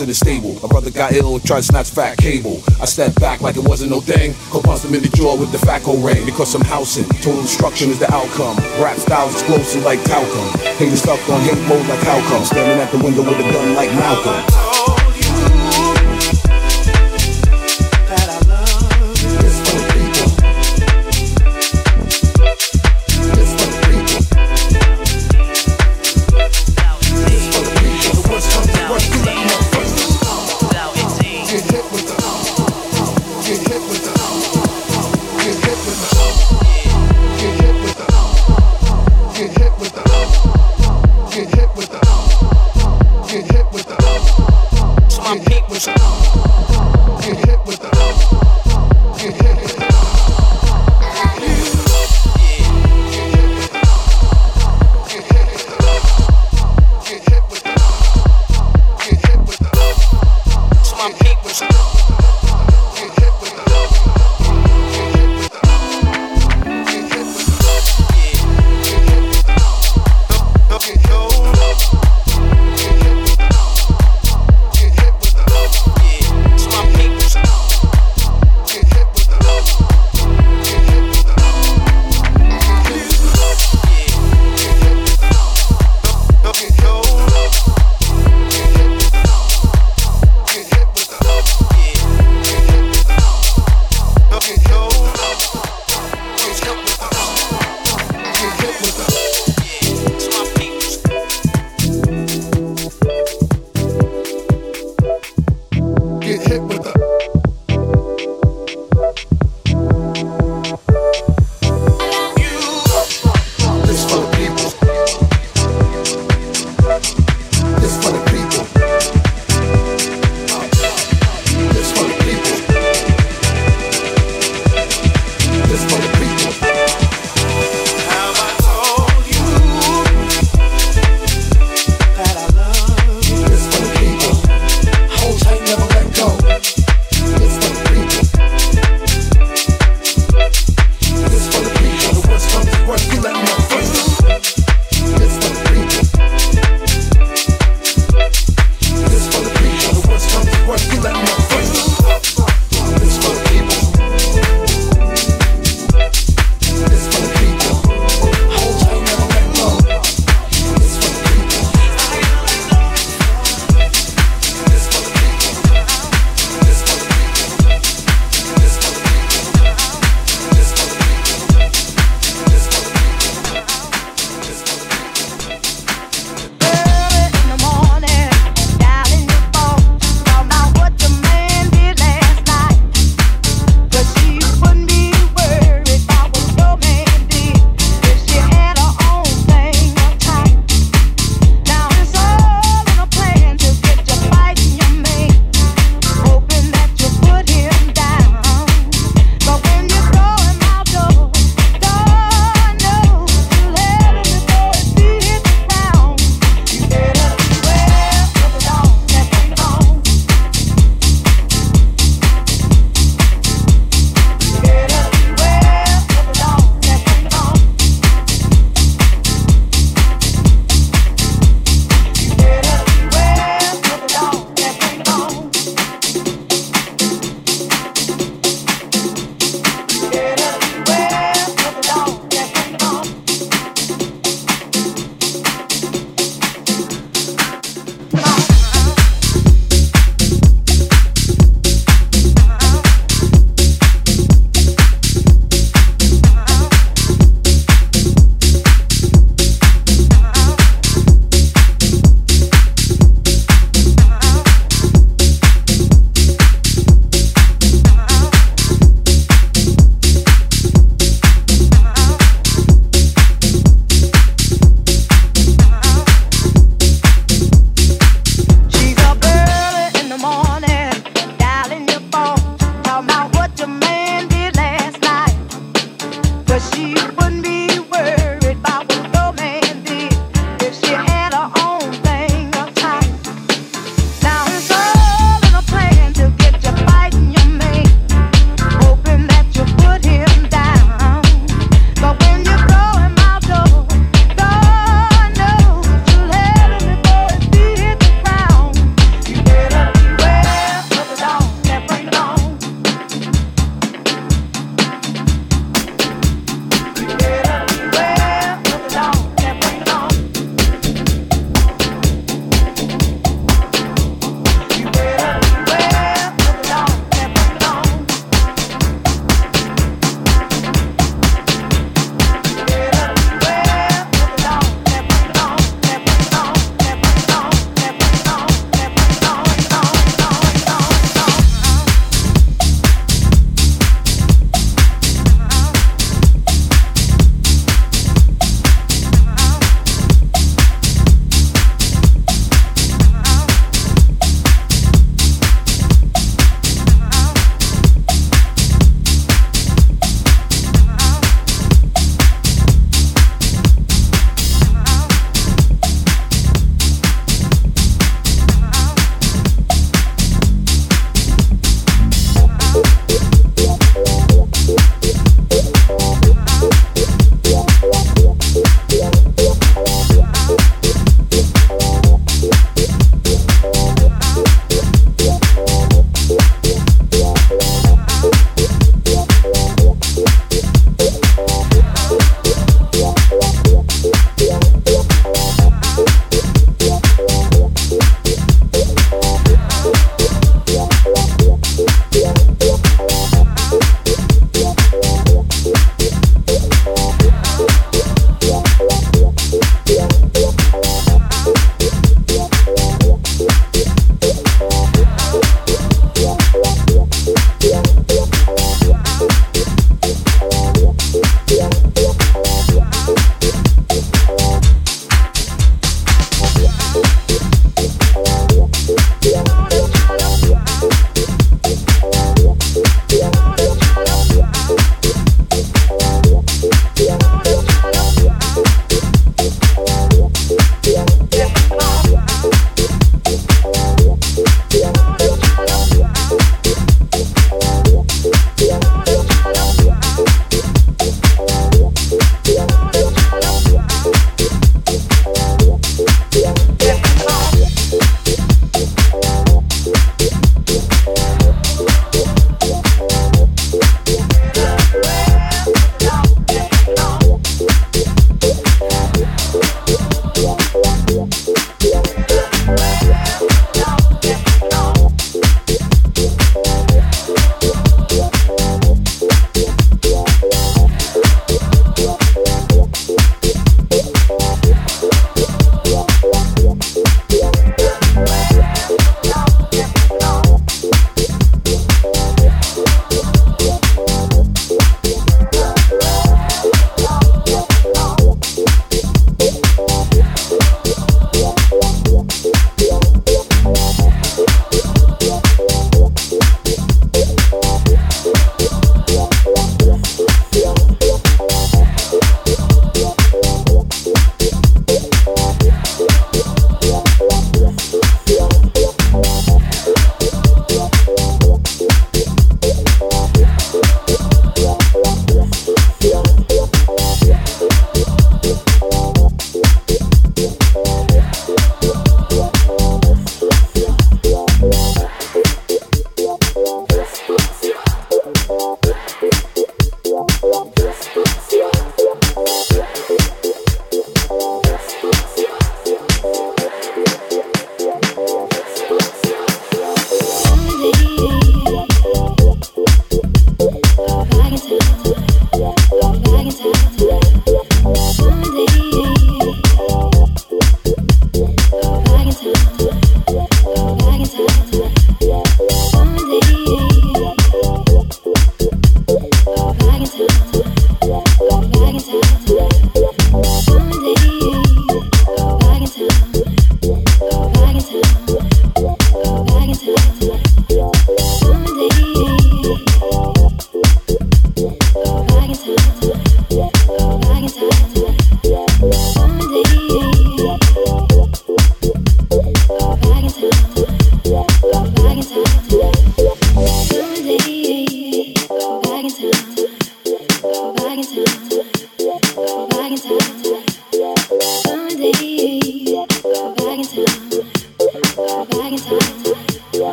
in the stable. My brother got ill tried to snatch fat cable. I stepped back like it wasn't no thing. Go punch him in the jaw with the FACO ring. Because some housing, total destruction is the outcome. Rap styles explosive like talcum. Haters stuck on hate mode like how. Standing at the window with a gun like Malcolm.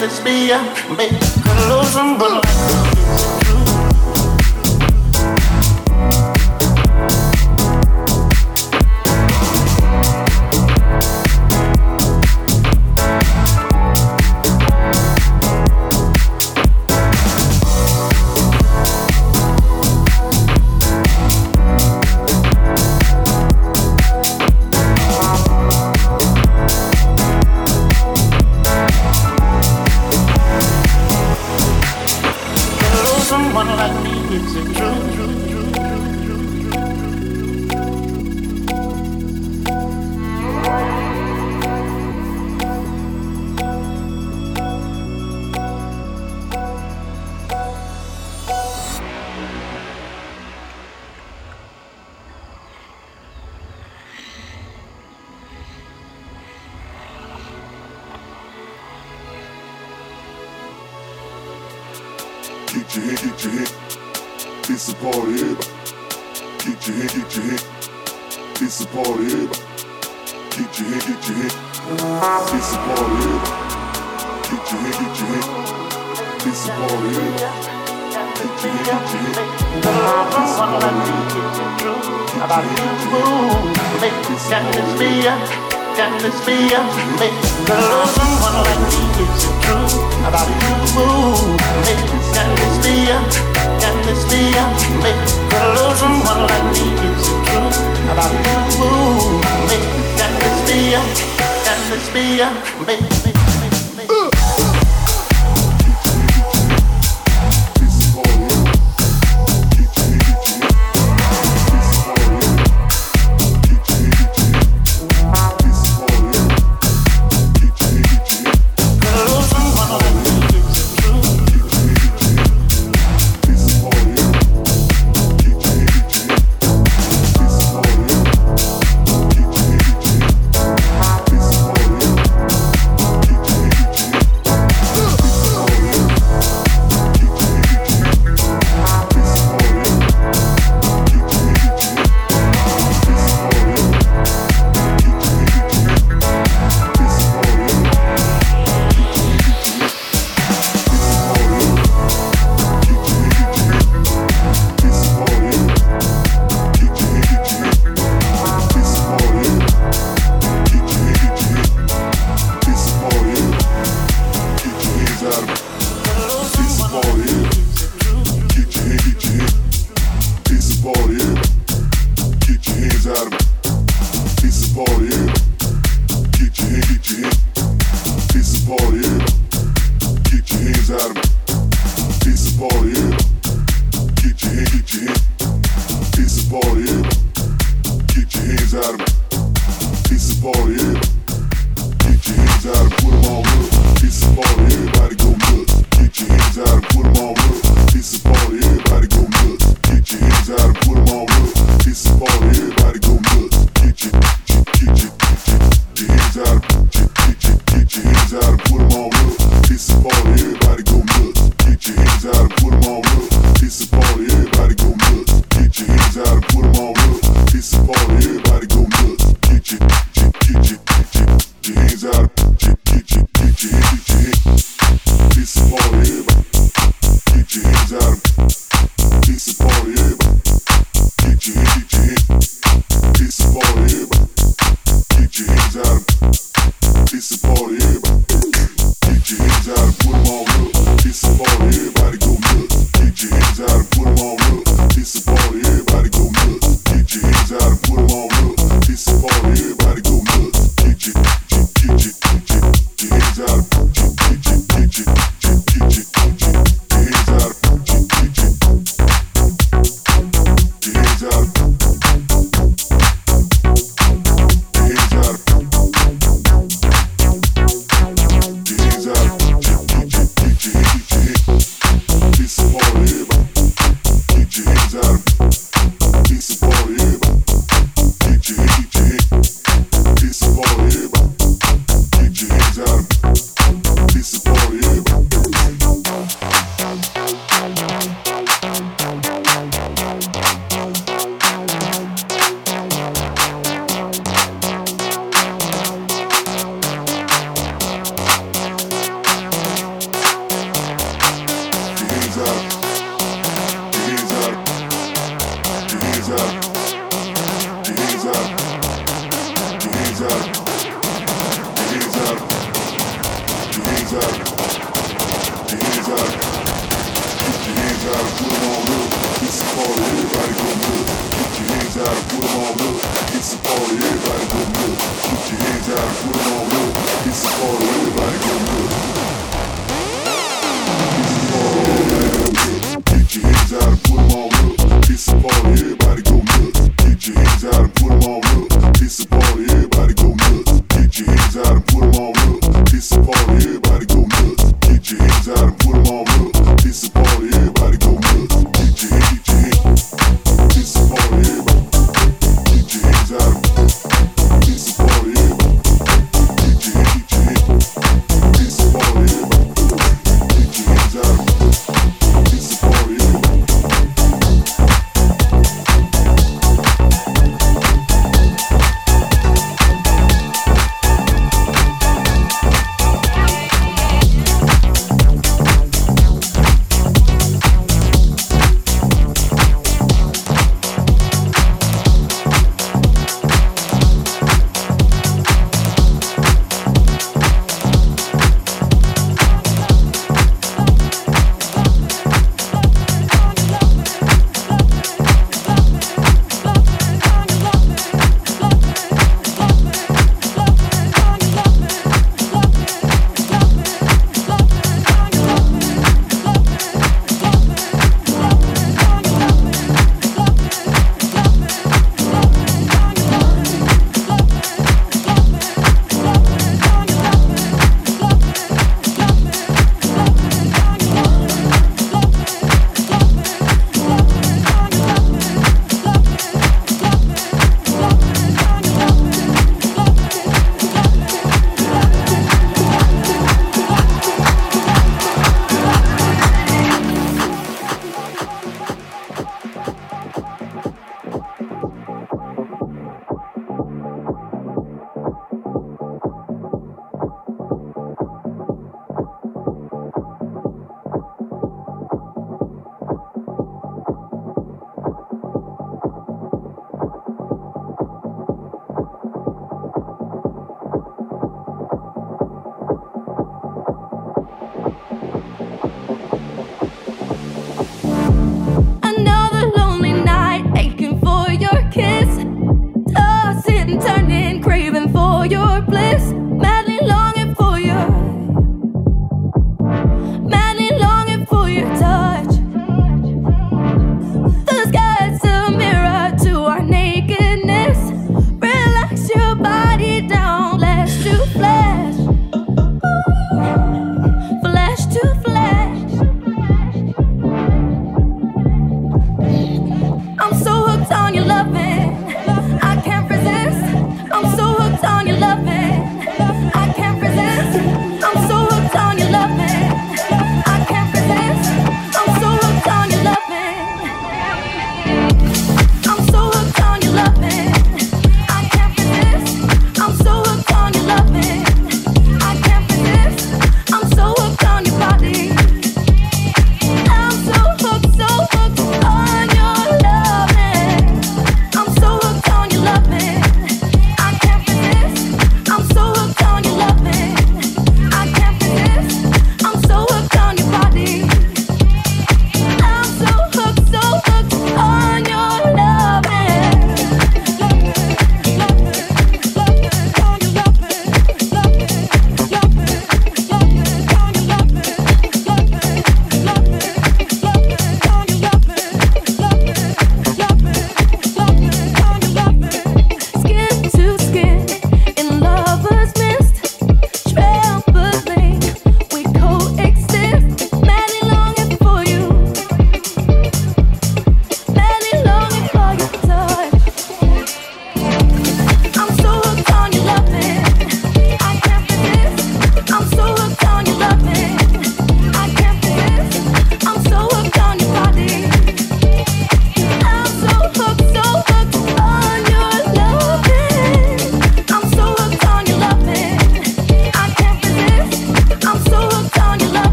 Let's be a Could lose blow.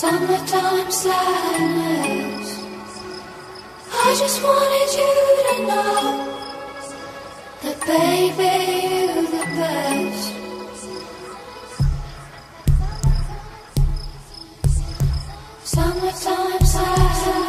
Summertime sadness. I just wanted you to know that, baby, you're the best. Summertime sadness.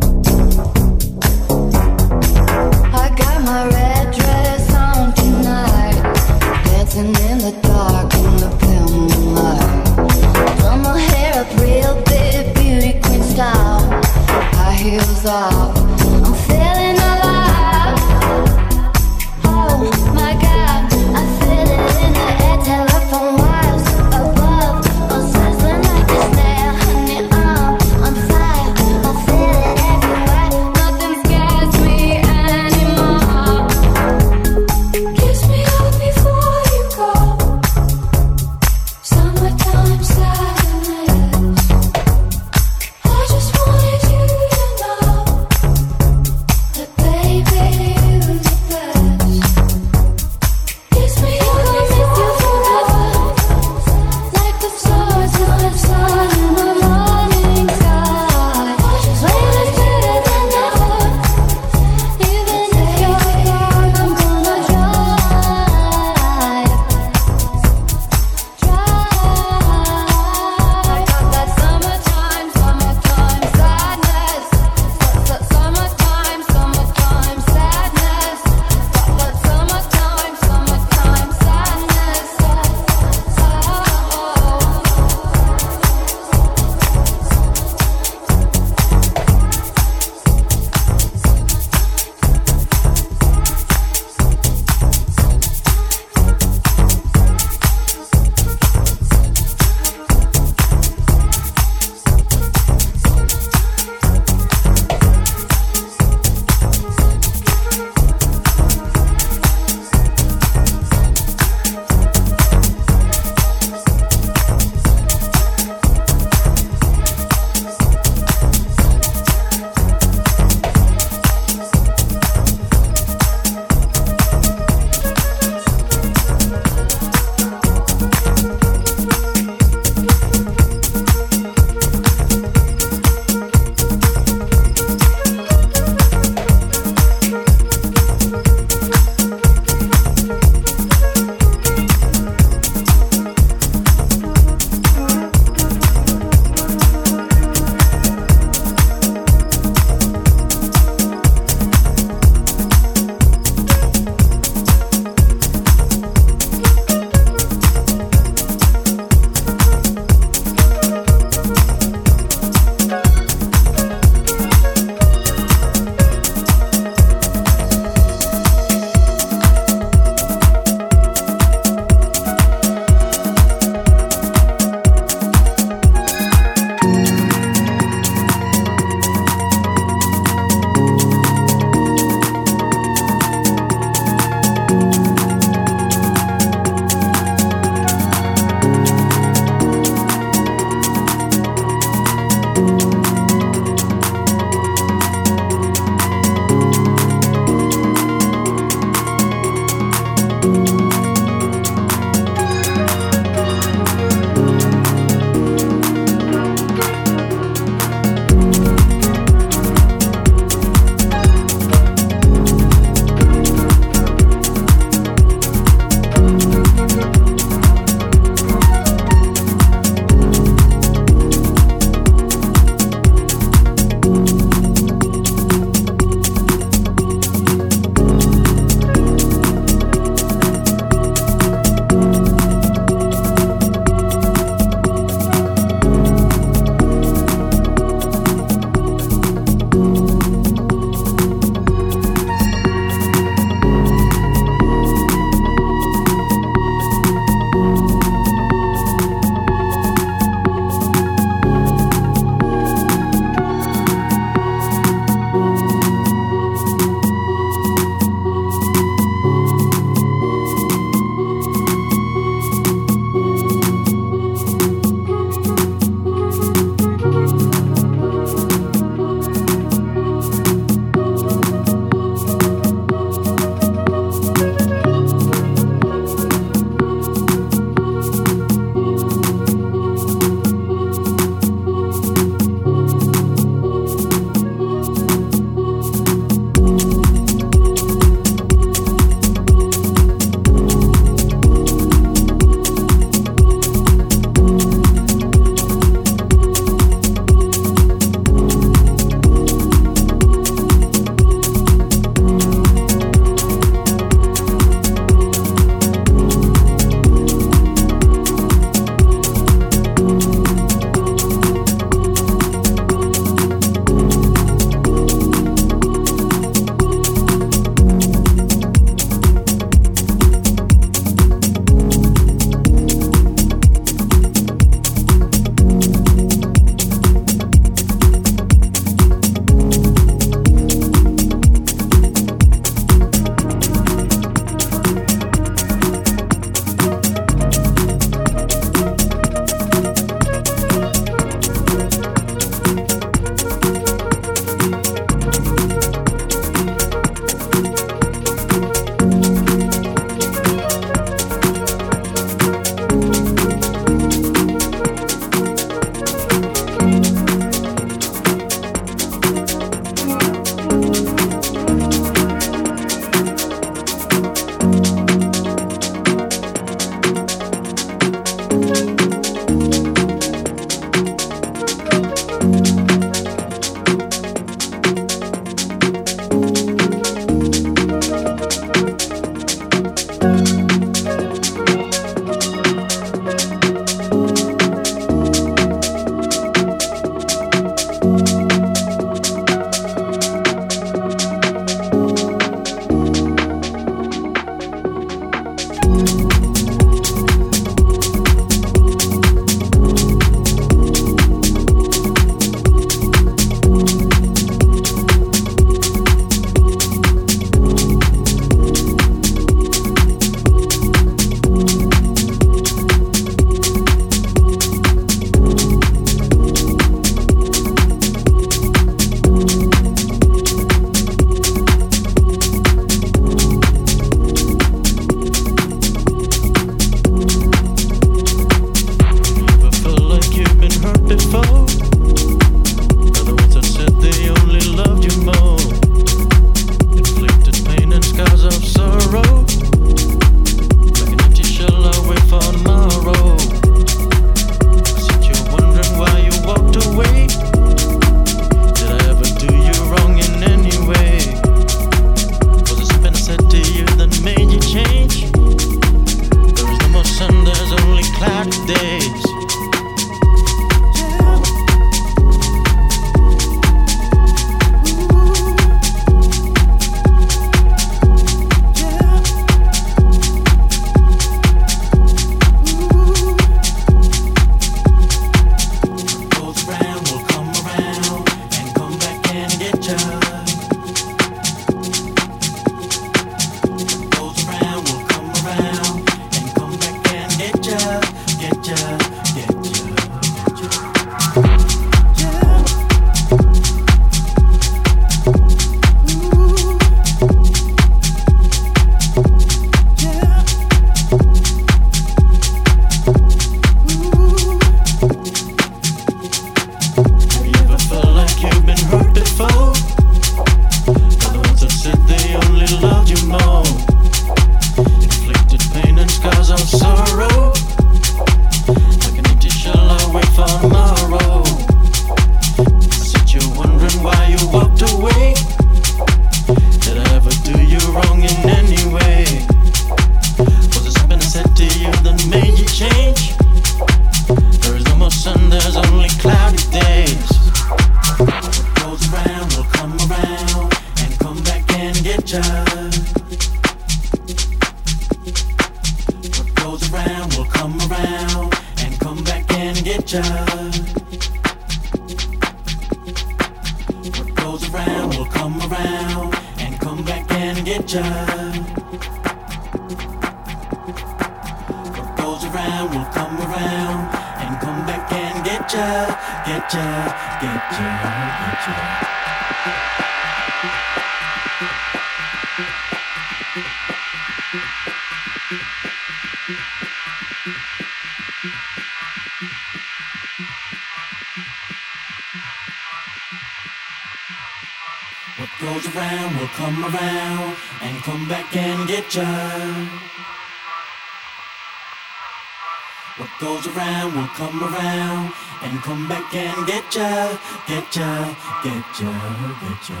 around and come back and get ya, get ya, get ya, get ya.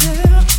Yeah.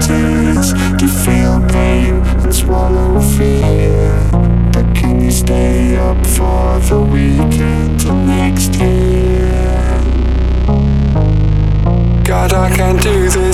To to feel pain and swallow fear. But can you stay up for the weekend till next year? God, I can't do this.